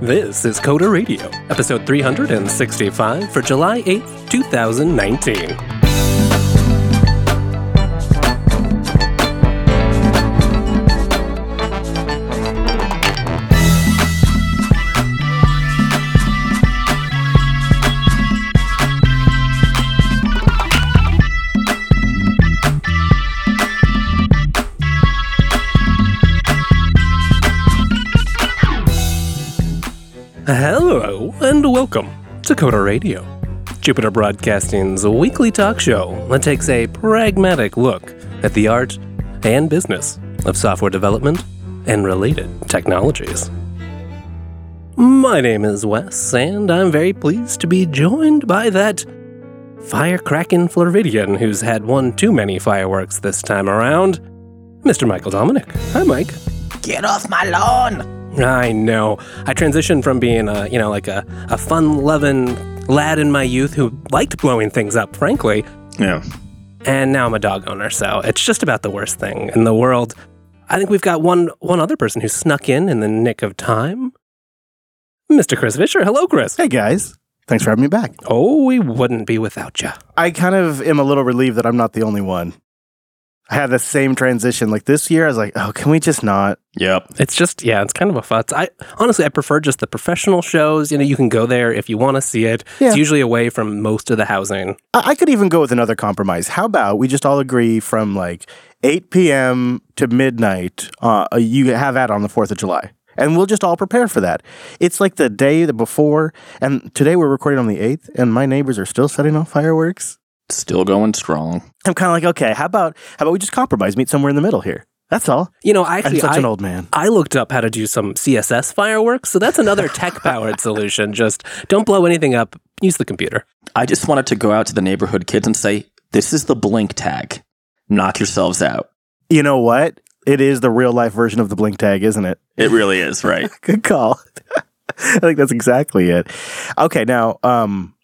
This is Coder Radio, episode 365 for July 8th, 2019. Welcome to Coder Radio, Jupiter Broadcasting's weekly talk show that takes a pragmatic look at the art and business of software development and related technologies. My name is Wes, and I'm very pleased to be joined by that firecracking Floridian who's had one too many fireworks this time around, Mr. Michael Dominic. Hi, Mike. Get off my lawn! I know. I transitioned from being a, you know, like a, a fun loving lad in my youth who liked blowing things up, frankly, Yeah. and now I'm a dog owner, so it's just about the worst thing in the world. I think we've got one one other person who snuck in in the nick of time. Mr. Chris Fisher. Hello, Chris. Hey guys, thanks for having me back. Oh, we wouldn't be without you. I kind of am a little relieved that I'm not the only one. I had the same transition. Like this year, I was like, oh, can we just not? Yep. It's just, yeah, it's kind of a futz. I honestly, I prefer just the professional shows. You know, you can go there if you want to see it. Yeah. It's usually away from most of the housing. I, I could even go with another compromise. How about we just all agree from like 8 p.m. to midnight, uh, you have that on the 4th of July. And we'll just all prepare for that. It's like the day the before, and today we're recording on the 8th, and my neighbors are still setting off fireworks. Still going strong. I'm kind of like, okay, how about how about we just compromise, meet somewhere in the middle here? That's all. You know, I'm actually, such I, an old man. I looked up how to do some CSS fireworks, so that's another tech-powered solution. Just don't blow anything up. Use the computer. I just wanted to go out to the neighborhood kids and say, this is the blink tag. Knock yourselves out. You know what? It is the real life version of the blink tag, isn't it? It really is, right? Good call. I think that's exactly it. Okay, now um,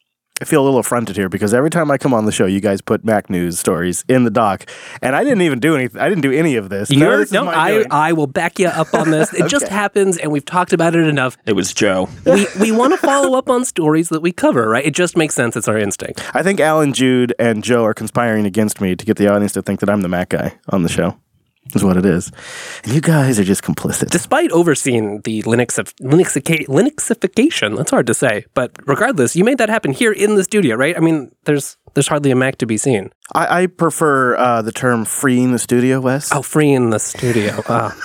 I feel a little affronted here because every time I come on the show, you guys put Mac news stories in the doc, and I didn't even do anything. I didn't do any of this. You're, this no, my I, doing. I will back you up on this. It just happens, and we've talked about it enough. it was Joe. We we want to follow up on stories that we cover, right? It just makes sense. It's our instinct. I think Alan, Jude, and Joe are conspiring against me to get the audience to think that I'm the Mac guy on the show. Is what it is, and you guys are just complicit. Despite overseeing the Linux Linuxica- Linuxification, that's hard to say, but regardless, you made that happen here in the studio, right? I mean, there's there's hardly a Mac to be seen. I, I prefer uh, the term "freeing the studio," Wes. Oh, free in the studio. Ah.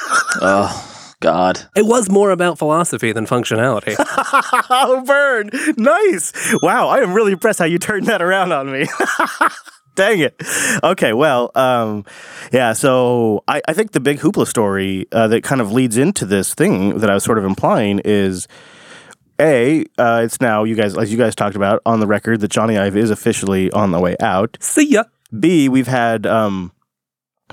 Oh, God. It was more about philosophy than functionality. oh, burn! Nice. Wow, I am really impressed how you turned that around on me. Dang it. Okay, well, um, yeah. So I, I think the big hoopla story uh, that kind of leads into this thing that I was sort of implying is. A, uh, it's now you guys, as you guys talked about on the record, that Jony Ive is officially on the way out. See ya. B, we've had um,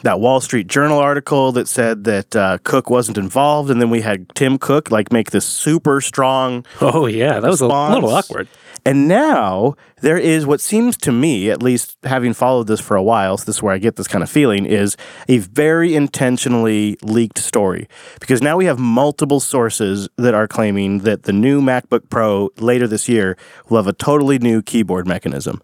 that Wall Street Journal article that said that uh, Cook wasn't involved, and then we had Tim Cook like make this super strong Oh yeah, that was a little awkward. And now there is what seems to me, at least having followed this for a while, so this is where I get this kind of feeling, is a very intentionally leaked story. Because now we have multiple sources that are claiming that the new MacBook Pro later this year will have a totally new keyboard mechanism.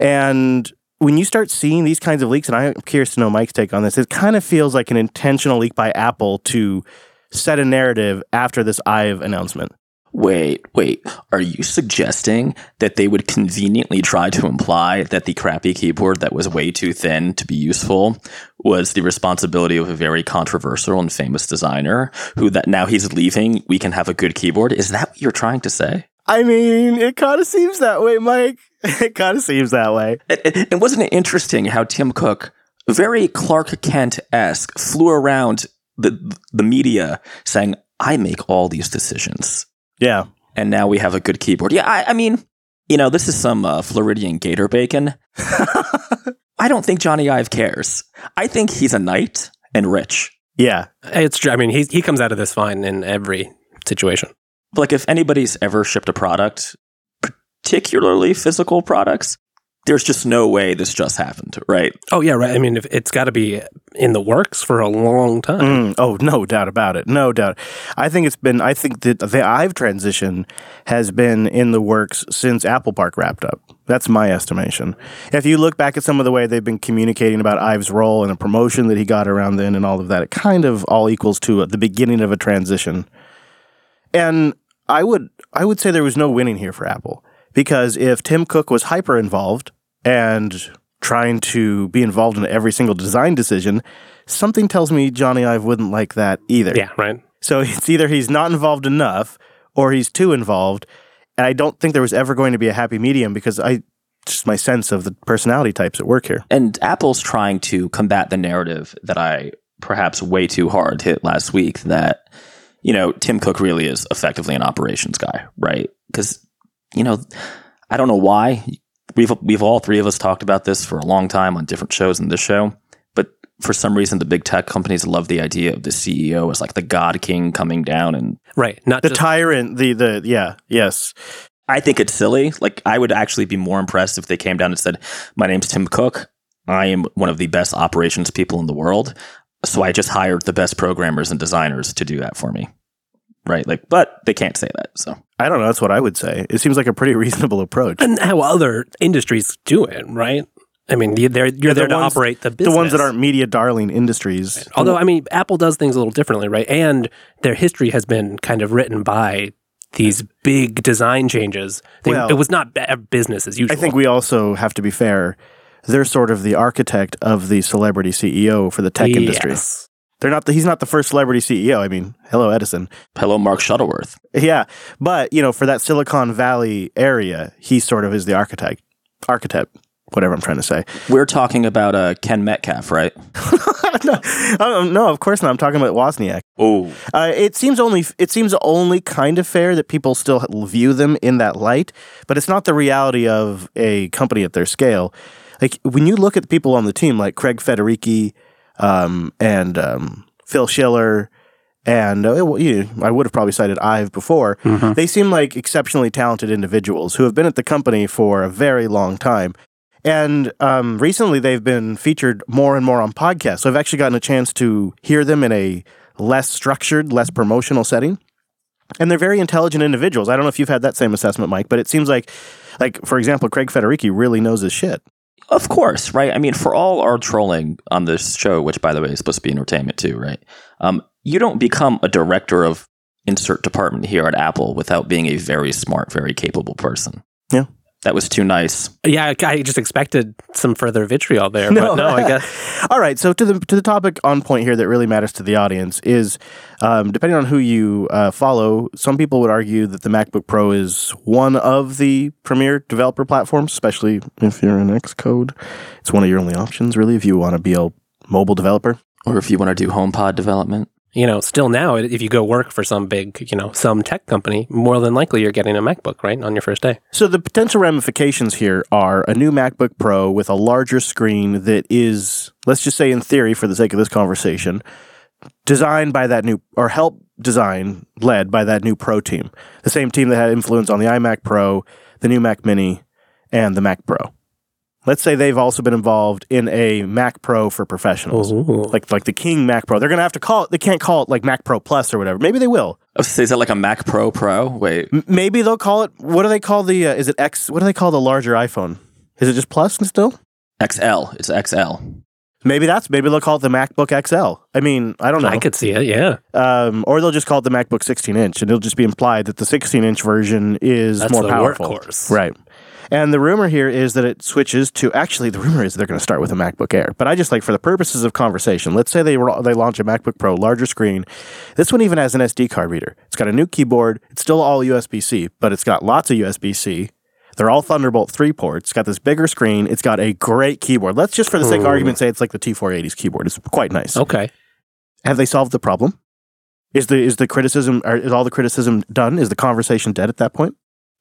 And when you start seeing these kinds of leaks, and I'm curious to know Mike's take on this, it kind of feels like an intentional leak by Apple to set a narrative after this IVE announcement. Wait, wait. Are you suggesting that they would conveniently try to imply that the crappy keyboard that was way too thin to be useful was the responsibility of a very controversial and famous designer who that now he's leaving, we can have a good keyboard? Is that what you're trying to say? I mean, it kind of seems that way, Mike. It kind of seems that way. And- And and wasn't it interesting how Tim Cook, very Clark Kent esque, flew around the the media saying, "I make all these decisions," Yeah. and now we have a good keyboard. Yeah, I, I mean, you know, this is some uh, Floridian gator bacon. I don't think Jony Ive cares. I think he's a knight and rich. Yeah. It's true. I mean, he he comes out of this fine in every situation. Like if anybody's ever shipped a product, particularly physical products, there's just no way this just happened, right? Oh yeah, right. I mean, if it's got to be in the works for a long time. Mm, oh, no doubt about it. No doubt. I think it's been. I think that the Ive transition has been in the works since Apple Park wrapped up. That's my estimation. If you look back at some of the way they've been communicating about Ive's role and a promotion that he got around then and all of that, it kind of all equals to the beginning of a transition. And I would I would say there was no winning here for Apple because if Tim Cook was hyper involved and trying to be involved in every single design decision, something tells me Jony Ive wouldn't like that either. Yeah, right. So it's either he's not involved enough or he's too involved. And I don't think there was ever going to be a happy medium because I just my sense of the personality types at work here. And Apple's trying to combat the narrative that I perhaps way too hard hit last week that, you know, Tim Cook really is effectively an operations guy, right? Because, you know, I don't know why. We've we've all three of us talked about this for a long time on different shows in this show. But for some reason the big tech companies love the idea of the CEO as like the God King coming down and Right. Not The just tyrant, the the yeah, yes. I think it's silly. Like I would actually be more impressed if they came down and said, "My name's Tim Cook. I am one of the best operations people in the world. So I just hired the best programmers and designers to do that for me." Right? Like, but they can't say that. So I don't know. That's what I would say. It seems like a pretty reasonable approach. and how other industries do it, right? I mean, you- they're, you're the there to ones- operate the business. The ones that aren't media darling industries. Although, I mean, Apple does things a little differently, right? And their history has been kind of written by these big design changes. They, Well- it was not ba- business as usual. I think we also have to be fair. They're sort of the architect of the celebrity CEO for the tech industry. They're not. The, he's not the first celebrity CEO. I mean, hello Edison. hello, Mark Shuttleworth. Yeah, but you know, for that Silicon Valley area, he sort of is the architect. Architect, whatever I'm trying to say. We're talking about uh, Ken Metcalf, right? no, oh, no, of course not. I'm talking about Wozniak. Oh, Uh, it seems only it seems only kind of fair that people still view them in that light, but it's not the reality of a company at their scale. Like when you look at the people on the team, like Craig Federighi um, and um, Phil Schiller, and uh, you I would have probably cited Ive before. They seem like exceptionally talented individuals who have been at the company for a very long time. And um, recently, they've been featured more and more on podcasts. So I've actually gotten a chance to hear them in a less structured, less promotional setting. And they're very intelligent individuals. I don't know if you've had that same assessment, Mike, but it seems like, like for example, Craig Federighi really knows his shit. Of course, right? I mean, for all our trolling on this show, which by the way is supposed to be entertainment too, right? Um, you don't become a director of insert department here at Apple without being a very smart, very capable person. Yeah. That was too nice. Yeah, I I just expected some further vitriol there, but no, I guess. All right. So to the to the topic on point here that really matters to the audience is, um, depending on who you uh, follow, some people would argue that the MacBook Pro is one of the premier developer platforms, especially if you're in Xcode. It's one of your only options, really, if you want to be a mobile developer. Or if you want to do HomePod development. You know, still now, if you go work for some big, you know, some tech company, more than likely you're getting a MacBook, right, on your first day. So the potential ramifications here are a new MacBook Pro with a larger screen that is, let's just say in theory for the sake of this conversation, designed by that new or help design led by that new Pro team. The same team that had influence on the iMac Pro, the new Mac Mini, and the Mac Pro. Let's say they've also been involved in a Mac Pro for professionals. Ooh. Like like the King Mac Pro. They're gonna have to call it they can't call it like Mac Pro Plus or whatever. Maybe they will. Oh, so is that like a Mac Pro Pro? Wait, M- maybe they'll call it. What do they call the? Uh, is it X? What do they call the larger iPhone? Is it just Plus still? XL. It's XL. Maybe that's. Maybe they'll call it the MacBook XL. I mean, I don't know. I could see it, yeah. um, or they'll just call it the MacBook 16 inch, and it'll just be implied that the 16 inch version is That's more the powerful. workhorse. Right. And the rumor here is that it switches to. Actually, the rumor is they're going to start with a MacBook Air. But I just like for the purposes of conversation. Let's say they they launch a MacBook Pro, larger screen. This one even has an SD card reader. It's got a new keyboard. It's still all USB C, but it's got lots of USB C. They're all Thunderbolt 3 ports. It's got this bigger screen. It's got a great keyboard. Let's just, for the sake of argument, say it's like the T480's keyboard. It's quite nice. Okay. Have they solved the problem? Is the is the criticism or is all the criticism done? Is the conversation dead at that point?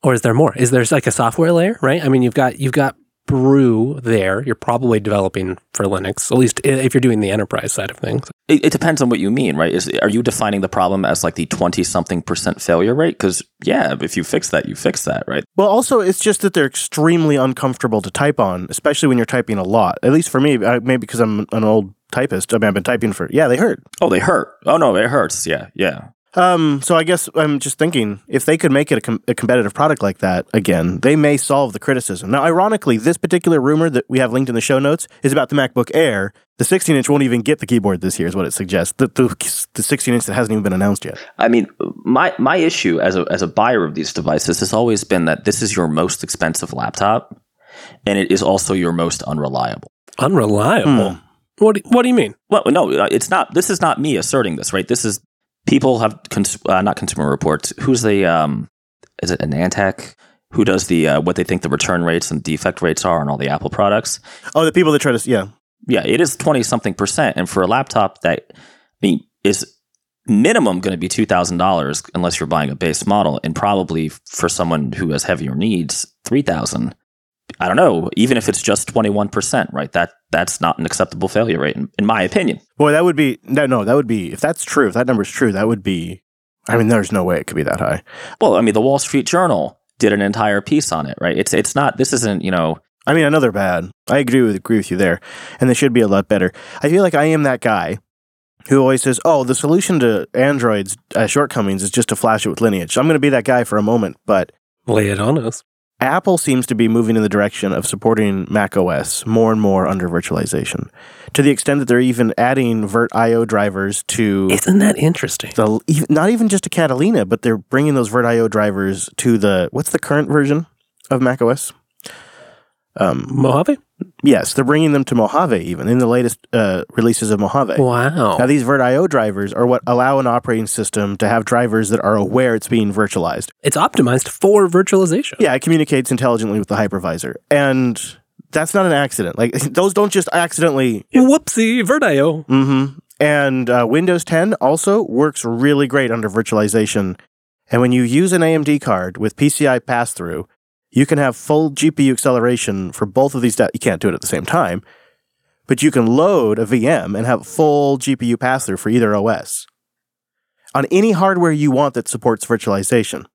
Or is there more? Is there like a software layer, right? I mean, you've got you've got brew there, you're probably developing for Linux, at least if you're doing the enterprise side of things. It, it depends on what you mean, right? Is are you defining the problem as like the twenty something percent failure rate? Because yeah, if you fix that, you fix that, right? Well, also, it's just that they're extremely uncomfortable to type on, especially when you're typing a lot. At least for me, I- maybe because I'm an old typist. I mean, I've been typing for, yeah, they hurt. Oh, they hurt. Oh no, it hurts. Yeah, yeah. Um, so I guess I'm just thinking if they could make it a, com- a competitive product like that again, they may solve the criticism. Now, ironically, this particular rumor that we have linked in the show notes is about the MacBook Air. The 16 inch won't even get the keyboard this year, is what it suggests. The, the, the 16 inch that hasn't even been announced yet. I mean, my my issue as a as a buyer of these devices has always been that this is your most expensive laptop, and it is also your most unreliable. Unreliable. Hmm. What, do, what do you mean? Well, no, uh, it's not. This is not me asserting this, right? This is people have cons- uh, not consumer reports. Who's the um? Is it AnandTech? Who does the uh, what they think the return rates and defect rates are on all the Apple products? Oh, the people that try to, yeah. Yeah, it is twenty something percent, and for a laptop that I mean is minimum going to be two thousand dollars unless you're buying a base model, and probably for someone who has heavier needs, three thousand. I don't know. Even if it's just twenty one percent, right? That that's not an acceptable failure rate, in, in my opinion. Boy, that would be, no, no, that would be, if that's true, if that number's true, that would be, I mean, there's no way it could be that high. Well, I mean, the Wall Street Journal did an entire piece on it, right? It's it's not. This isn't you know. I mean, another bad. I agree with agree with you there, and they should be a lot better. I feel like I am that guy who always says, "Oh, the solution to Android's uh, shortcomings is just to flash it with Lineage." I'm going to be that guy for a moment, but Lay it on us. Apple seems to be moving in the direction of supporting Mac OS more and more under virtualization, to the extent that they're even adding VirtIO drivers to Isn't that interesting? the not even just to Catalina, but they're bringing those VirtIO drivers to the what's the current version of Mac OS? Um, Mojave? Yes, they're bringing them to Mojave even in the latest uh, releases of Mojave. Wow. Now, these VirtIO drivers are what allow an operating system to have drivers that are aware it's being virtualized. It's optimized for virtualization. Yeah, it communicates intelligently with the hypervisor. And that's not an accident. Like, those don't just accidentally. Whoopsie, VirtIO. hmm And uh, Windows 10 also works really great under virtualization. And when you use an AMD card with PCI pass through, you can have full GPU acceleration for both of these. You can't do it at the same time, but you can load a VM and have full GPU pass through for either OS on any hardware you want that supports virtualization.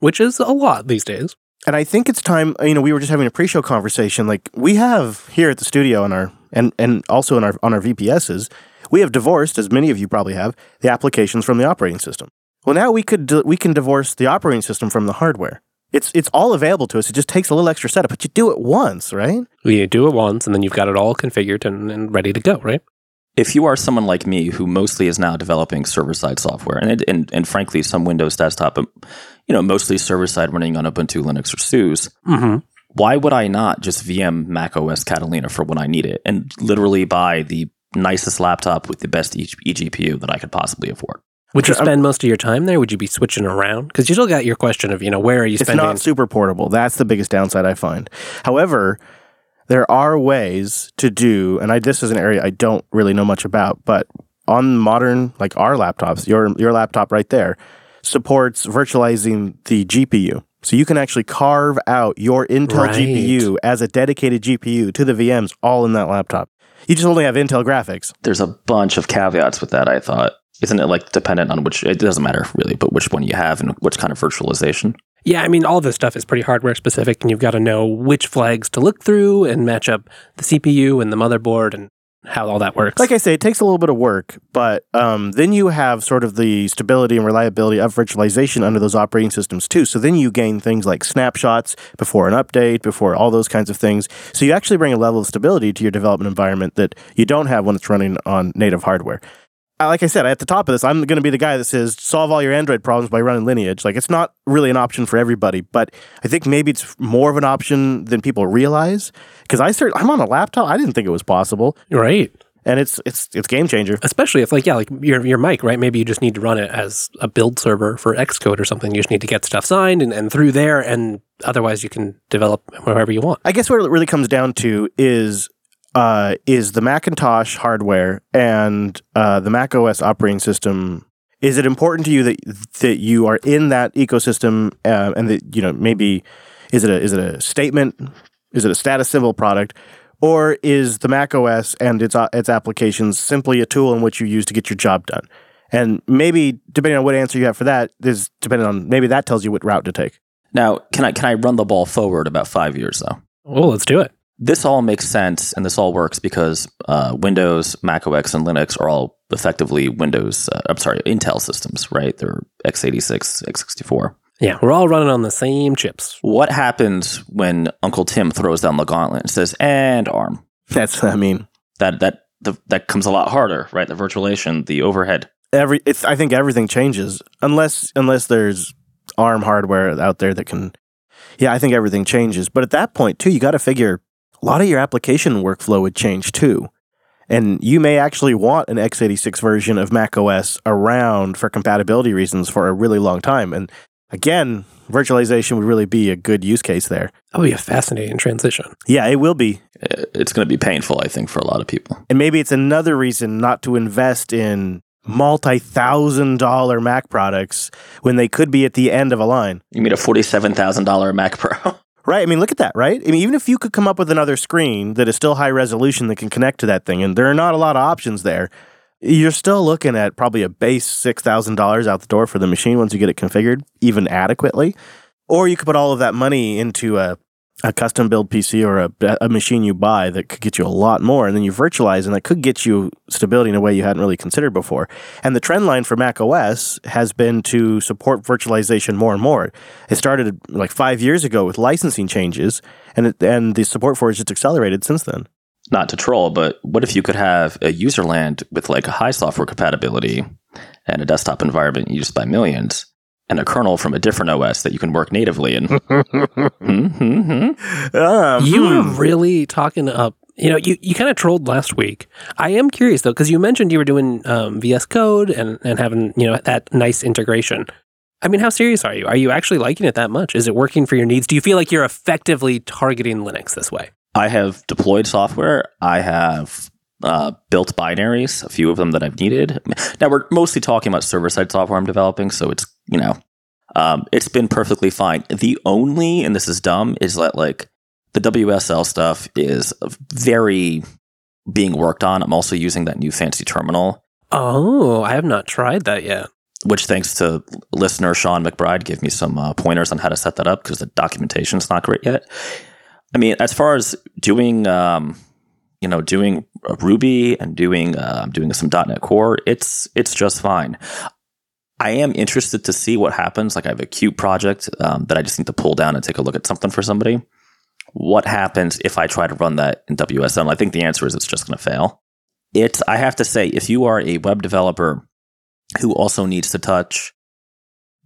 which is a lot these days. And I think it's time. You know, we were just having a pre-show conversation. Like we have here at the studio on our and and also in our on our VPSs, we have divorced, as many of you probably have, the applications from the operating system. Well, now we could we can divorce the operating system from the hardware. It's it's all available to us. It just takes a little extra setup, but you do it once, right? You do it once, and then you've got it all configured and, and ready to go, right? If you are someone like me who mostly is now developing server side software, and, it, and and frankly some Windows desktop, but you know mostly server side running on Ubuntu, Linux, or SUSE, Mm-hmm. why would I not just VM Mac OS Catalina for when I need it, and literally buy the nicest laptop with the best e- eGPU that I could possibly afford? Would you spend most of your time there? Would you be switching around? Because you still got your question of, you know, where are you spending? It's not super portable. That's the biggest downside I find. However, there are ways to do, and I, this is an area I don't really know much about, but on modern, like our laptops, your your laptop right there, supports virtualizing the GPU. So you can actually carve out your Intel Right. GPU as a dedicated GPU to the VMs all in that laptop. You just only have Intel graphics. There's a bunch of caveats with that. I thought, isn't it like dependent on which? It doesn't matter really, but which one you have and which kind of virtualization. yeah, I mean, all this stuff is pretty hardware specific, and you've got to know which flags to look through and match up the CPU and the motherboard and how all that works. Like I say, it takes a little bit of work, but um, then you have sort of the stability and reliability of virtualization under those operating systems too. So then you gain things like snapshots before an update, before all those kinds of things. So you actually bring a level of stability to your development environment that you don't have when it's running on native hardware. Like I said, at the top of this, I'm going to be the guy that says solve all your Android problems by running Lineage. Like it's not really an option for everybody, but I think maybe it's more of an option than people realize. Because I start, I'm on a laptop. I didn't think it was possible right. and it's it's it's game changer. Especially if, like, yeah, like your, your mic, right? Maybe you just need to run it as a build server for Xcode or something. You just need to get stuff signed and, and through there, and otherwise you can develop wherever you want. I guess what it really comes down to is uh, is the Macintosh hardware and uh, the Mac OS operating system. Is it important to you that that you are in that ecosystem uh, and that you know maybe is it a is it a statement Is it a status symbol product? Or is the Mac OS and its, uh, its applications simply a tool in which you use to get your job done? And maybe, depending on what answer you have for that, is depending on maybe that tells you what route to take. Now, can I can I run the ball forward about five years though? Well, let's do it. This all makes sense, and this all works because uh, Windows, Mac OS, and Linux are all effectively Windows. Uh, I'm sorry, Intel systems, right? They're x86, x64. Yeah, we're all running on the same chips. What happens when Uncle Tim throws down the gauntlet and says, "And ARM"? That's, I mean, That that the, that comes a lot harder, right? The virtualization, the overhead. every it's I think everything changes unless unless there's ARM hardware out there that can yeah, I think everything changes. But at that point too, you got to figure a lot of your application workflow would change too. And you may actually want an x86 version of Mac OS around for compatibility reasons for a really long time. And again, virtualization would really be a good use case there. That would be a fascinating transition. Yeah, it will be. It's going to be painful, I think, for a lot of people. And maybe it's another reason not to invest in multi thousand dollar Mac products when they could be at the end of a line. You mean a forty-seven thousand dollar Mac Pro? Right. I mean, look at that, right? I mean, even if you could come up with another screen that is still high resolution that can connect to that thing, and there are not a lot of options there, you're still looking at probably a base $6,000 out the door for the machine once you get it configured, even adequately. Or you could put all of that money into a, a custom build PC or a, a machine you buy that could get you a lot more, and then you virtualize, and that could get you stability in a way you hadn't really considered before. And the trend line for Mac OS has been to support virtualization more and more. It started like five years ago with licensing changes, and it, and the support for it just accelerated since then. Not to troll, but what if you could have a user land with like a high software compatibility and a desktop environment used by millions, and a kernel from a different OS that you can work natively in? Hmm, hmm, hmm. Um, You were hmm. really talking up. You know, you, you kind of trolled last week. I am curious though, because you mentioned you were doing um, VS Code and, and having you know that nice integration. I mean, how serious are you? Are you actually liking it that much? Is it working for your needs? Do you feel like you're effectively targeting Linux this way? I have deployed software. I have uh, built binaries, a few of them that I've needed. Now we're mostly talking about server side software I'm developing, so it's you know, um, it's been perfectly fine. The only, and this is dumb, is that like the WSL stuff is very being worked on. I'm also using that new fancy terminal, Oh, I have not tried that yet. which thanks to listener Sean McBride gave me some uh, pointers on how to set that up because the documentation's not great yet. I mean, as far as doing, um, you know, doing Ruby and doing uh, doing some .NET Core, it's it's just fine. I am interested to see what happens. Like I have a cute project um, that I just need to pull down and take a look at something for somebody. What happens if I try to run that in WSM? I think the answer is it's just going to fail. It's I have to say, if you are a web developer who also needs to touch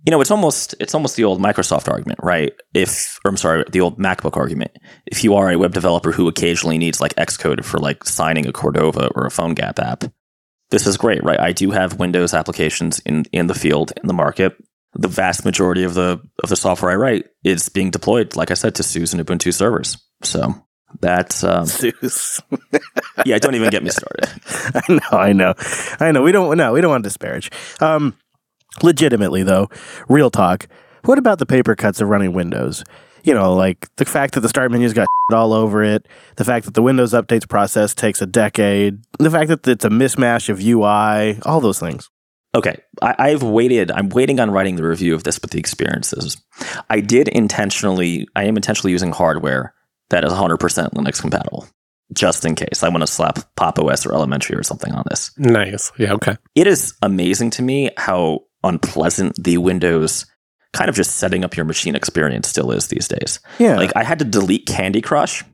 you know it's almost it's almost the old microsoft argument right if or i'm sorry the old macbook argument if you are a web developer who occasionally needs like xcode for like signing a cordova or a phone gap app this is great right i do have windows applications in in the field in the market the vast majority of the of the software i write is being deployed like i said to SUSE and ubuntu servers so that's um, Zeus. yeah don't even get me started I know, I know, I know. We don't, no, we don't want to disparage. Um, legitimately though, real talk. What about the paper cuts of running Windows? You know, like the fact that the start menu's got all over it, the fact that the Windows updates process takes a decade, the fact that it's a mismatch of UI, all those things. Okay, I, I've waited. I'm waiting on writing the review of this, but the experiences. I did intentionally. I am intentionally using hardware that is 100% Linux compatible, just in case I want to slap Pop OS or Elementary or something on this. Nice. Yeah. Okay. It is amazing to me how unpleasant the Windows kind of just setting up your machine experience still is these days. Yeah. Like I had to delete Candy Crush.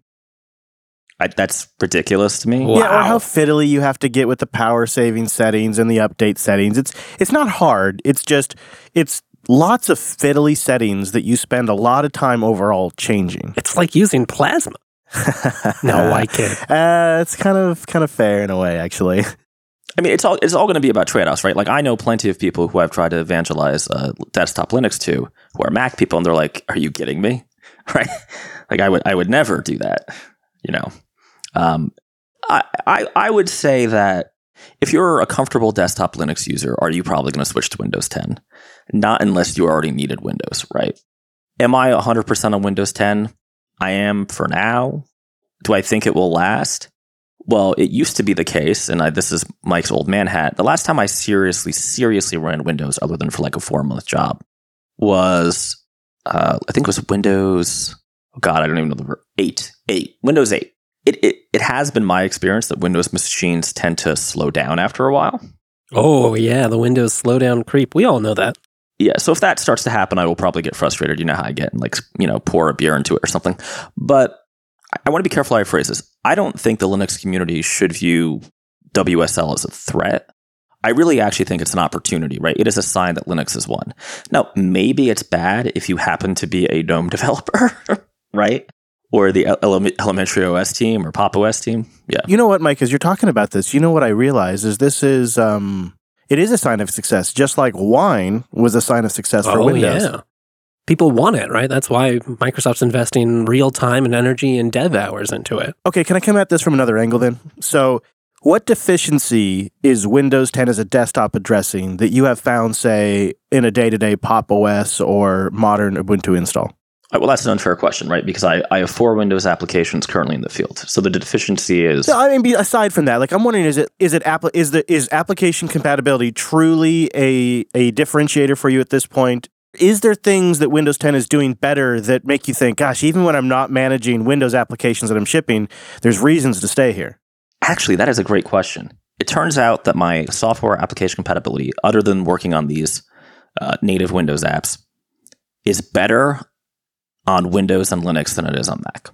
I, that's ridiculous to me. Wow. Yeah, or how fiddly you have to get with the power saving settings and the update settings. It's it's not hard. It's just it's lots of fiddly settings that you spend a lot of time overall changing. It's like using plasma. No, I kid. Uh, it's kind of kind of fair in a way, actually. I mean, it's all it's all going to be about trade offs, right? Like I know plenty of people who I've tried to evangelize uh, desktop Linux to, who are Mac people, and they're like, "Are you kidding me?" Right? Like I would I would never do that. You know, um, I, I I would say that if you're a comfortable desktop Linux user, are you probably going to switch to Windows 10? Not unless you already needed Windows, right? Am I 100% on Windows 10? I am for now. Do I think it will last? Well, it used to be the case, and I, this is Mike's old man hat. The last time I seriously, seriously ran Windows, other than for like a four month job, was uh, I think it was Windows. Oh God, I don't even know the eight, eight, Windows eight. It, it it has been my experience that Windows machines tend to slow down after a while. Oh yeah, the Windows slowdown creep. We all know that. Yeah, so if that starts to happen, I will probably get frustrated. You know how I get, and like you know, pour a beer into it or something. But I, I want to be careful how I phrase this. I don't think the Linux community should view WSL as a threat. I really actually think it's an opportunity, right? It is a sign that Linux is one. Now, maybe it's bad if you happen to be a GNOME developer, right? Or the ele- elementary OS team or Pop OS team. Yeah. You know what, Mike? As you're talking about this, you know what I realize is this is um, it is a sign of success, just like wine was a sign of success for oh Windows. yeah. People want it, right? That's why Microsoft's investing real time and energy and dev hours into it. Okay, can I come at this from another angle then? So, what deficiency is Windows 10 as a desktop addressing that you have found, say, in a day to day Pop OS or modern Ubuntu install? Uh, Well, that's an unfair question, right? Because I, I have four Windows applications currently in the field. So the deficiency is No, I mean, aside from that, like I'm wondering, is it is it appli- is the is application compatibility truly a a differentiator for you at this point? Is there things that Windows 10 is doing better that make you think, gosh, even when I'm not managing Windows applications that I'm shipping, there's reasons to stay here? Actually, that is a great question. It turns out that my software application compatibility, other than working on these uh, native Windows apps, is better on Windows and Linux than it is on Mac.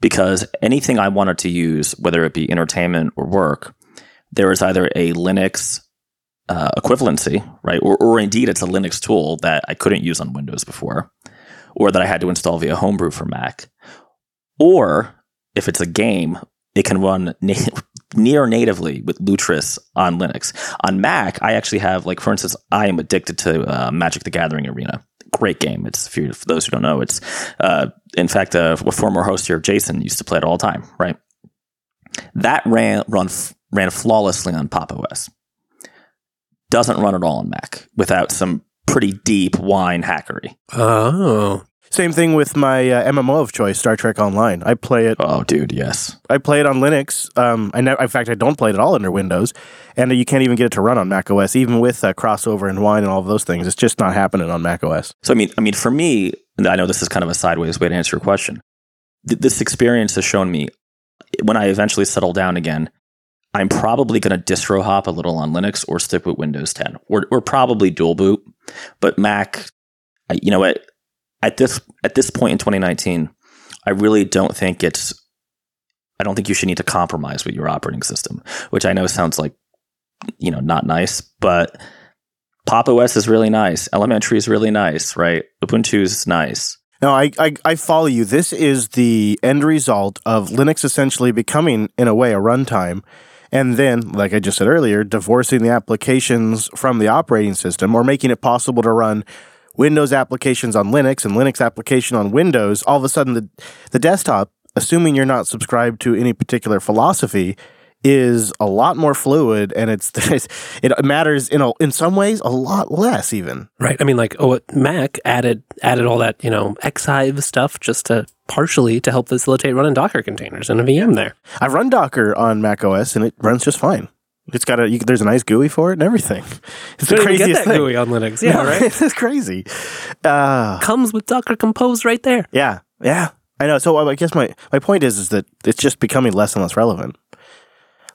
Because anything I wanted to use, whether it be entertainment or work, there is either a Linux uh, equivalency, right? Or, or indeed, it's a Linux tool that I couldn't use on Windows before, or that I had to install via Homebrew for Mac. Or if it's a game, it can run na- near natively with Lutris on Linux. On Mac, I actually have, like, for instance, I am addicted to uh, Magic the Gathering Arena. Great game. It's for, those who don't know, it's uh, in fact uh, a former host here, Jason, used to play it all the time. Right, that ran run ran flawlessly on Pop OS. Doesn't run at all on Mac without some pretty deep wine hackery. Oh. Same thing with my uh, MMO of choice, Star Trek Online. I play it. Oh, dude, yes. I play it on Linux. Um, I never, in fact, I don't play it at all under Windows, and you can't even get it to run on Mac OS, even with uh, crossover and wine and all of those things. It's just not happening on Mac OS. So I mean, I mean, for me, and I know this is kind of a sideways way to answer your question. Th- this experience has shown me when I eventually settle down again, I'm probably going to distro hop a little on Linux or stick with Windows 10, or or probably dual boot. But Mac, you know what? At this at this point in 2019, I really don't think it's. I don't think you should need to compromise with your operating system, which I know sounds like, you know, not nice, but Pop OS is really nice. Elementary is really nice, right? Ubuntu is nice. No, I, I I follow you. This is the end result of Linux essentially becoming, in a way, a runtime, and then, like I just said earlier, divorcing the applications from the operating system, or making it possible to run Windows applications on Linux and Linux application on Windows. All of a sudden, the the desktop, assuming you're not subscribed to any particular philosophy, is a lot more fluid, and it's it matters in a, in some ways a lot less even. Right. I mean, like, oh, Mac added added all that, you know, xhyve stuff just to partially to help facilitate running Docker containers in a VM there. I've run Docker on Mac OS and it runs just fine. It's got a you, there's a nice GUI for it and everything. It's the craziest get that thing. GUI on Linux. Yeah, No, right. it's crazy. Uh, Comes with Docker Compose right there. yeah, yeah. I know. So I guess my my point is is that it's just becoming less and less relevant,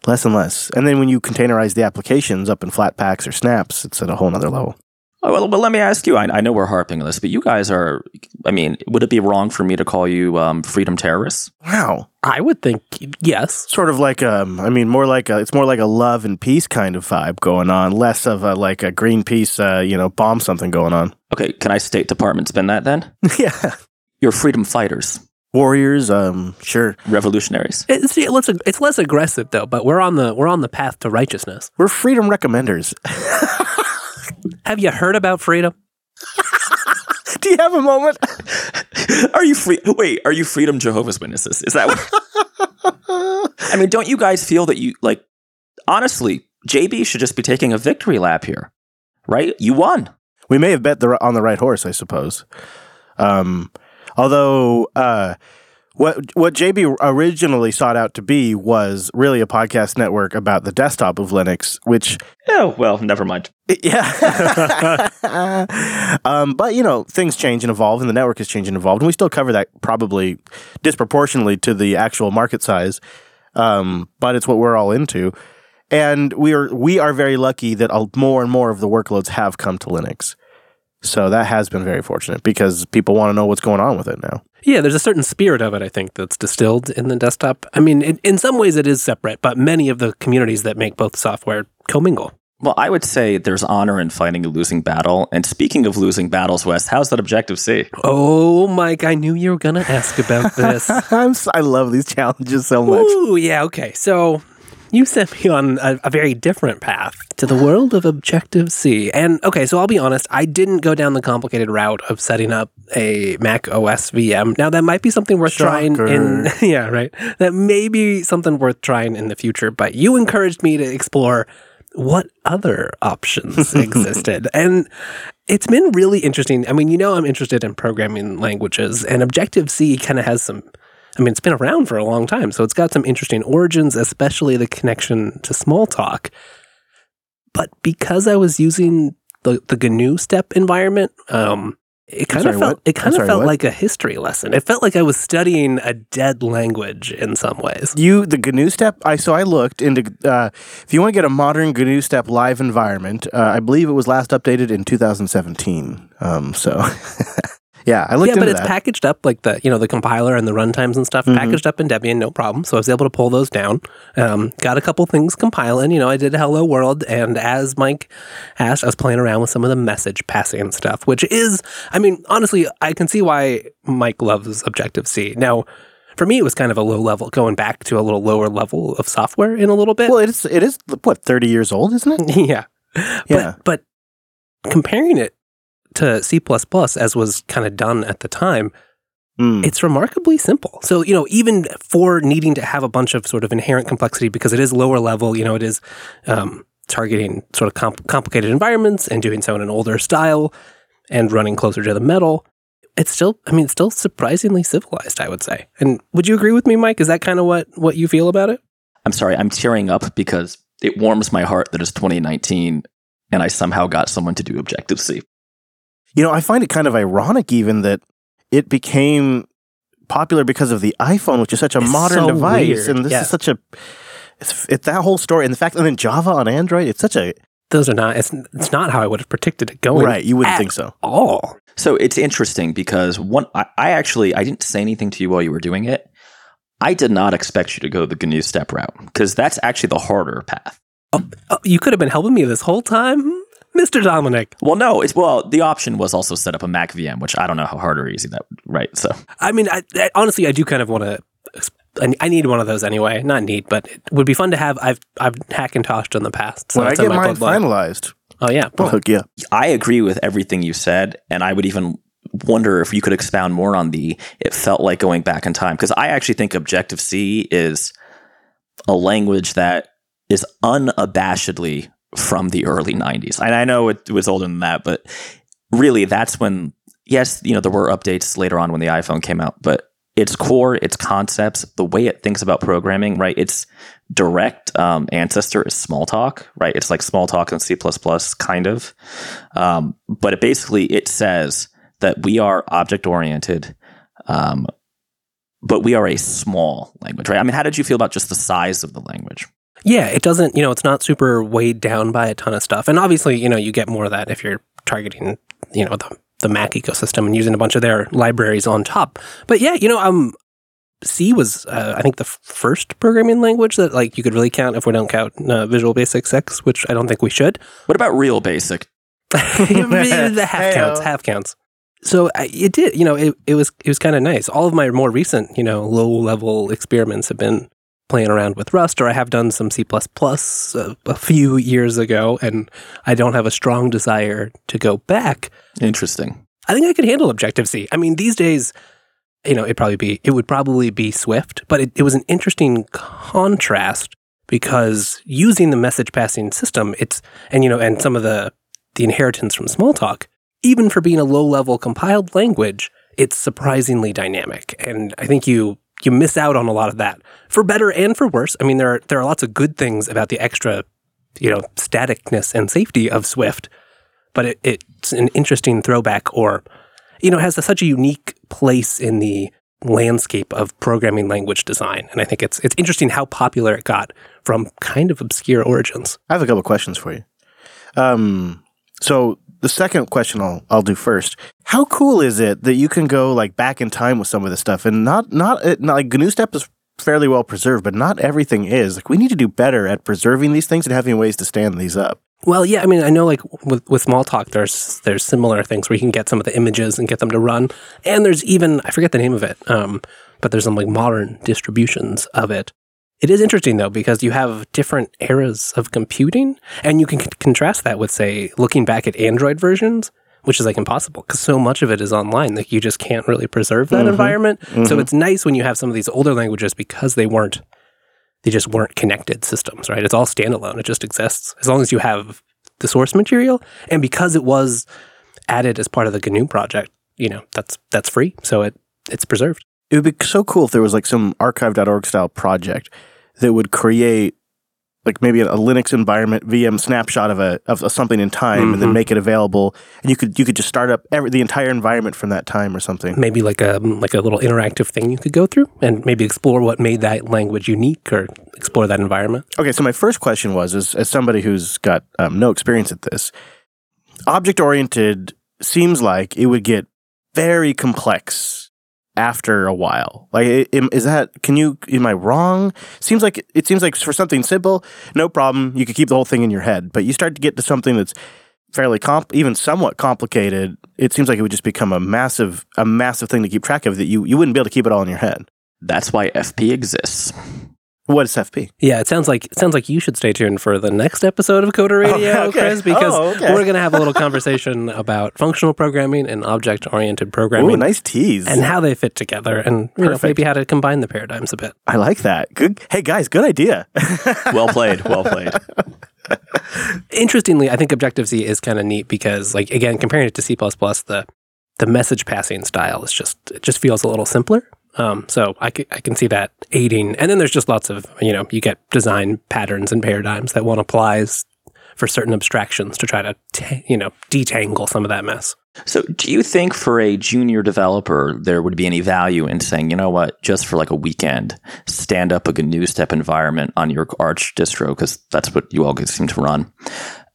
less and less. And then when you containerize the applications up in Flatpaks or Snaps, it's at a whole nother level. Oh, well, well, let me ask you. I, I know we're harping on this, but you guys are. I mean, would it be wrong for me to call you um, freedom terrorists? Wow. I would think yes. Sort of like um, I mean, more like a, it's more like a love and peace kind of vibe going on, less of a like a Greenpeace, uh, you know, bomb something going on. Okay, can I State Department spin that then? yeah, You're freedom fighters, warriors. Um, sure. revolutionaries. It's it's, it's less aggressive though, but we're on the we're on the path to righteousness. We're freedom recommenders. Have you heard about freedom? Do you have a moment? are you free? Wait, are you freedom Jehovah's Witnesses? Is that what? I mean, don't you guys feel that you like? Honestly, JB should just be taking a victory lap here, right? You won. we may have bet the, on the right horse, I suppose. Um, Although uh, what what JB originally sought out to be was really a podcast network about the desktop of Linux, which Oh, well, never mind. yeah. um, but you know, things change and evolve, and the network has changed and evolved, and we still cover that probably disproportionately to the actual market size. Um, but it's what we're all into, and we are we are very lucky that more and more of the workloads have come to Linux. So that has been very fortunate because people want to know what's going on with it now. Yeah, there's a certain spirit of it, I think, that's distilled in the desktop. I mean, in, in some ways it is separate, but many of the communities that make both software commingle. Well, I would say there's honor in fighting a losing battle. And speaking of losing battles, Wes, how's that Objective C? Oh, Mike, I knew you were going to ask about this. I'm, s- I love these challenges so much. Ooh, yeah, okay. So you sent me on a, a very different path to the world of Objective C. And okay, so I'll be honest, I didn't go down the complicated route of setting up a Mac OS VM. Now, that might be something worth trying in, yeah, right. That may be something worth trying in the future, but you encouraged me to explore what other options existed. And it's been really interesting. I mean, you know, I'm interested in programming languages, and Objective C kind of has some. I mean, it's been around for a long time, so it's got some interesting origins, especially the connection to Smalltalk. But because I was using the the GNU step environment, um, it kind sorry, of felt what? it kind I'm of sorry, felt what? like a history lesson. It felt like I was studying a dead language in some ways. You the GNU step. I so I looked into. Uh, if you want to get a modern GNU step live environment, uh, I believe it was last updated in 2017. Um, so yeah, I looked yeah, but it's that. packaged up like the you know the compiler and the runtimes and stuff Mhm. packaged up in Debian, no problem. So I was able to pull those down. Um, got a couple things compiling. You know, I did Hello World, and as Mike asked, I was playing around with some of the message passing stuff, which is, I mean, honestly, I can see why Mike loves Objective C. Now. For me, it was kind of a low level, going back to a little lower level of software in a little bit. well, it is. It is what 30 years old, isn't it? yeah. Yeah. But, but comparing it to C, as was kind of done at the time, Mm. it's remarkably simple. So, you know, even for needing to have a bunch of sort of inherent complexity because it is lower level, you know, it is um, targeting sort of comp- complicated environments and doing so in an older style and running closer to the metal. It's still, I mean, it's still surprisingly civilized, I would say. And would you agree with me, Mike? Is that kind of what, what you feel about it? I'm sorry, I'm tearing up because it warms my heart that it's 2019 and I somehow got someone to do Objective C. You know, I find it kind of ironic even that it became popular because of the iPhone, which is such a It's modern so device, weird, and this yeah. is such a. It's, it's that whole story, and the fact, and then Java on Android. It's such a Those are not, it's, it's not how I would have predicted it going. right. You wouldn't at think so. all. So it's interesting because one, I, I actually I didn't say anything to you while you were doing it. I did not expect you to go the GNU step route because that's actually the harder path. Oh, oh you could have been helping me this whole time, hmm? Mr. Dominic. Well, no, it's well the option was also set up a Mac VM, which I don't know how hard or easy that right. So I mean, I, I, honestly, I do kind of want to. I I need one of those anyway. Not need, but it would be fun to have. I've I've Hackintoshed in the past. So when I it's in get mine finalized, Oh yeah, I'll hook you up. I agree with everything you said, and I would even wonder if you could expound more on the it felt like going back in time because I actually think Objective C is a language that is unabashedly from the early 90s. And I know it was older than that, but really that's when yes, you know there were updates later on when the iPhone came out, but its core, its concepts, the way it thinks about programming, right? Its direct um, ancestor is Smalltalk, right? It's like Smalltalk in C++, kind of. Um, but it basically it says that we are object oriented, um, but we are a small language, right? I mean, how did you feel about just the size of the language? Yeah. It doesn't. You know, it's not super weighed down by a ton of stuff. And obviously, you know, you get more of that if you're targeting, you know, the the Mac ecosystem and using a bunch of their libraries on top. But yeah, you know, um, C was uh, I think the first programming language that like you could really count if we don't count uh, Visual Basic 6, which I don't think we should. What about Real Basic? the half counts, half counts. So I, it did, you know, it, it was it was kind of nice. All of my more recent, you know, low level experiments have been playing around with Rust, or I have done some c++ uh, a few years ago, and I don't have a strong desire to go back. Interesting. I think I could handle Objective C. I mean, these days, you know, it probably be it would probably be Swift, but it, it was an interesting contrast because using the message passing system, it's and you know, and some of the the inheritance from Smalltalk, even for being a low level compiled language, it's surprisingly dynamic. And I think you you miss out on a lot of that for better and for worse. I mean, there are, there are lots of good things about the extra, you know, staticness and safety of Swift, but it, it's an interesting throwback or, you know, has a, such a unique place in the landscape of programming language design. And I think it's it's interesting how popular it got from kind of obscure origins. I have a couple questions for you. Um, so the second question I'll I'll do first. How cool is it that you can go like back in time with some of this stuff and not not, not like GNU Step is fairly well preserved, but not everything is. Like we need to do better at preserving these things and having ways to stand these up. Well, yeah, I mean, I know like with with Smalltalk, there's there's similar things where you can get some of the images and get them to run, and there's even I forget the name of it, um, but there's some like modern distributions of it. It is interesting though because you have different eras of computing, and you can c- contrast that with say looking back at Android versions, which is like impossible because so much of it is online Like you just can't really preserve that mm-hmm. environment. So mm-hmm. it's nice when you have some of these older languages because they weren't they just weren't connected systems, right? It's all standalone. It just exists as long as you have the source material, and because it was added as part of the GNU project, you know that's that's free, so it it's preserved. It would be so cool if there was like some archive.org style project that would create like maybe a, Linux environment VM snapshot of a of, something in time and then make it available and you could you could just start up every, the entire environment from that time or something. Maybe like a like a little interactive thing you could go through and maybe explore what made that language unique or explore that environment. Okay, so my first question was as, as somebody who's got um, no experience at this, object oriented seems like it would get very complex after a while. Like, is that? Can you? Am I wrong? Seems like it seems like for something simple, no problem. You could keep the whole thing in your head, but you start to get to something that's fairly comp, even somewhat complicated. It seems like it would just become a massive, a massive thing to keep track of. That you you wouldn't be able to keep it all in your head. That's why FP exists. What is FP? Yeah, it sounds like it sounds like you should stay tuned for the next episode of Coder Radio, Oh, okay. Chris, oh, because Oh, okay. we're going to have a little conversation about functional programming and object oriented programming. Ooh, nice tease. and how they fit together and you know, maybe how to combine the paradigms a bit. I like that. Good. Hey guys, good idea. Well played. Well played. Interestingly, I think Objective C is kind of neat because like again, comparing it to C++, the the message passing style is just it just feels a little simpler. Um, so I, c- I can see that aiding. And then there's just lots of, you know, you get design patterns and paradigms that one applies for certain abstractions to try to, you know, detangle some of that mess. So, do you think for a junior developer there would be any value in saying, you know what, just for like a weekend, stand up a GNUstep environment on your Arch distro because that's what you all seem to run,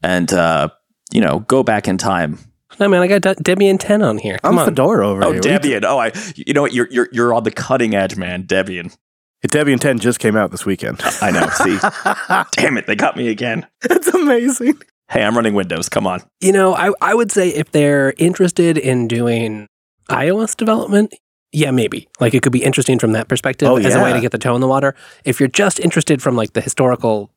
and uh, you know, go back in time. No, man, I got De- Debian 10 on here. Come I'm on. Fedora over Oh, here. Debian. Oh, I. You know what? You're you're you're on the cutting edge, man. Debian. Debian 10 just came out this weekend. I know. See, damn it, they got me again. It's amazing. Hey, I'm running Windows. Come on. You know, I, I would say if they're interested in doing iOS development, yeah, maybe. Like it could be interesting from that perspective Oh, as a way to get the toe in the water. If you're just interested from like the historical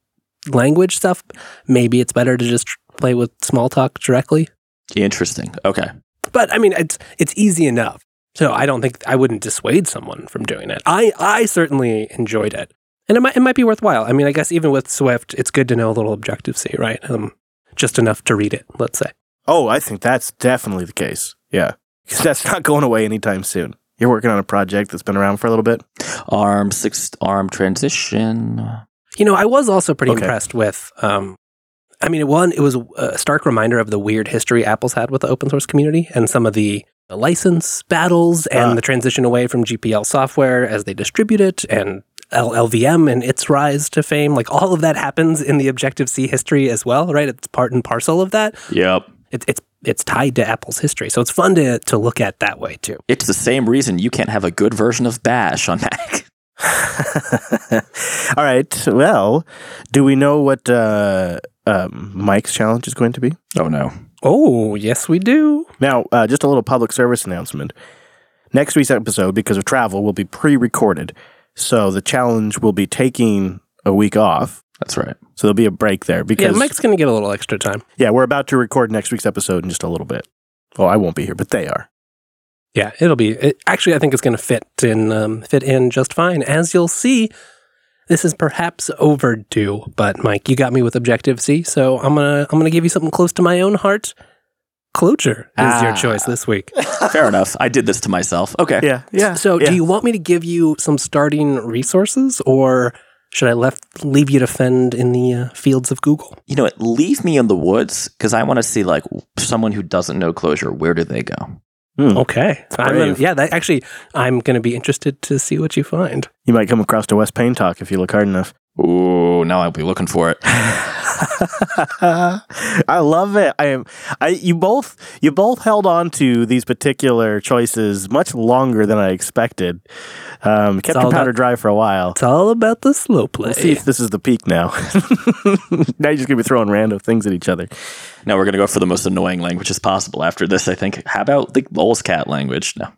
language stuff, maybe it's better to just play with Smalltalk directly. Interesting. Okay. But I mean, it's it's easy enough. So I don't think I wouldn't dissuade someone from doing it. I I certainly enjoyed it. And it might it might be worthwhile. I mean, I guess even with Swift, it's good to know a little Objective C, right? Um, just enough to read it, let's say. Oh, I think that's definitely the case. Yeah. Because that's not going away anytime soon. You're working on a project that's been around for a little bit. ARM six ARM transition. You know, I was also pretty Okay. impressed with. Um, I mean, one, it was a stark reminder of the weird history Apple's had with the open source community and some of the, the license battles and Ah. the transition away from GPL software as they distribute it and LLVM and its rise to fame. Like all of that happens in the Objective C history as well, right? It's part and parcel of that. Yep. It's it's it's tied to Apple's history, so it's fun to to look at that way too. It's the same reason you can't have a good version of Bash on Mac. All right. Well, do we know what uh, um, Mike's challenge is going to be? Oh no. Oh, yes, we do. Now, uh, just a little public service announcement. Next week's episode, because of travel, will be pre recorded. So the challenge will be taking a week off. That's right. So there'll be a break there Yeah, because Mike's going to get a little extra time. yeah, we're about to record next week's episode in just a little bit. Oh, I won't be here, but they are. Yeah, it'll be. It, actually, I think it's going to fit in um, fit in just fine. As you'll see, this is perhaps overdue. But Mike, you got me with Objective C, so I'm gonna I'm gonna give you something close to my own heart. Clojure is your Ah. choice this week. Fair enough. I did this to myself. Okay. Yeah, yeah. So, yeah. do you want me to give you some starting resources, or should I left leave you to fend in the uh, fields of Google? You know what? Leave me in the woods because I want to see like someone who doesn't know Clojure. Where do they go? Hmm. Okay, yeah. That actually, I'm going to be interested to see what you find. You might come across to Wes Payne Talk if you look hard enough. Ooh, now I'll be looking for it. I love it. I am. I you both you both held on to these particular choices much longer than I expected. Um, kept all your powder about- dry for a while. It's all about the slow play. We'll see if this is the peak now. now you're just gonna be throwing random things at each other. Now we're gonna go for the most annoying languages possible after this. I think. How about the Lowell's cat language? No.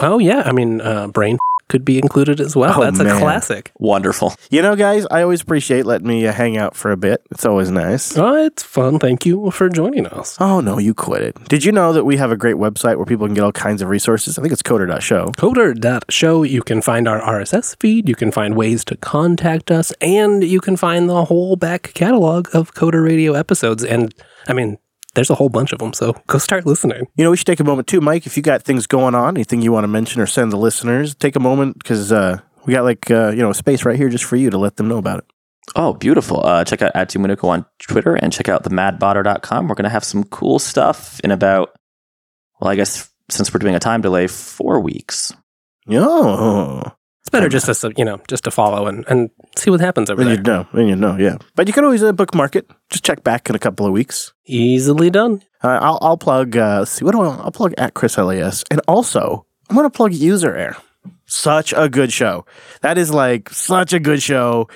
oh yeah, I mean, uh, brain could be included as well. Oh, That's a classic. Wonderful. You know, guys, I always appreciate letting me uh, hang out for a bit. It's always nice. Oh, it's fun. Thank you for joining us. Oh no, you quit it. Did you know that we have a great website where people can get all kinds of resources? I think it's coder.show. Coder.show, you can find our RSS feed, you can find ways to contact us, and you can find the whole back catalog of Coder Radio episodes. And I mean, there's a whole bunch of them, so go start listening. You know, we should take a moment too, Mike. If you got things going on, anything you want to mention or send the listeners, take a moment because uh, we got like uh, you know a space right here just for you to let them know about it. Oh, beautiful. Uh, check out at Dominucco on Twitter and check out themadbotter.com. We're going to have some cool stuff in about, well, I guess since we're doing a time delay, four weeks. Oh, It's better just to, you know, just to follow and, and see what happens over then you know, then you know, yeah. But you can always uh, bookmark it. Just check back in a couple of weeks. Easily done. Uh, I'll, I'll plug. Uh, let's see, what do I? I'll plug at ChrisLAS, and also I'm going to plug User Error. Such a good show. That is like such a good show.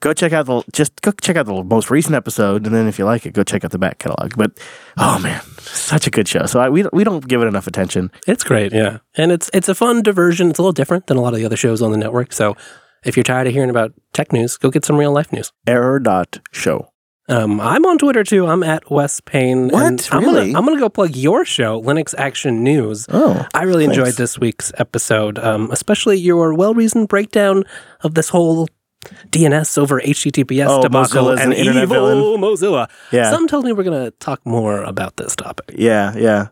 Go check out the just go check out the most recent episode, and then if you like it, go check out the back catalog. But oh man, such a good show. So I, we don't- we don't give it enough attention. It's great, yeah. And it's it's a fun diversion. It's a little different than a lot of the other shows on the network. So if you're tired of hearing about tech news, go get some real life news. Error dot show. Um, I'm on Twitter too. I'm at Wes Payne. What? and I'm Really? gonna I'm gonna go plug your show, Linux Action News. Oh, I really Thanks. enjoyed this week's episode, um, especially your well reasoned breakdown of this whole DNS over HTTPS Oh, debacle Mozilla's and an internet evil villain. Mozilla. yeah, Some tells me we're gonna talk more about this topic. yeah, yeah.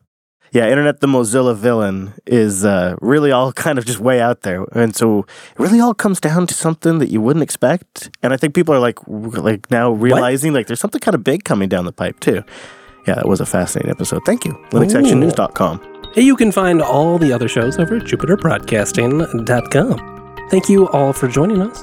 Yeah, Internet the Mozilla villain is uh, really all kind of just way out there, and so it really all comes down to something that you wouldn't expect. And I think people are like, like now realizing like there's something kind of big coming down the pipe too. Yeah, that was a fascinating episode. Thank you, LinuxActionNews.com. Hey, You can find all the other shows over at jupiterbroadcasting.com. Thank you all for joining us.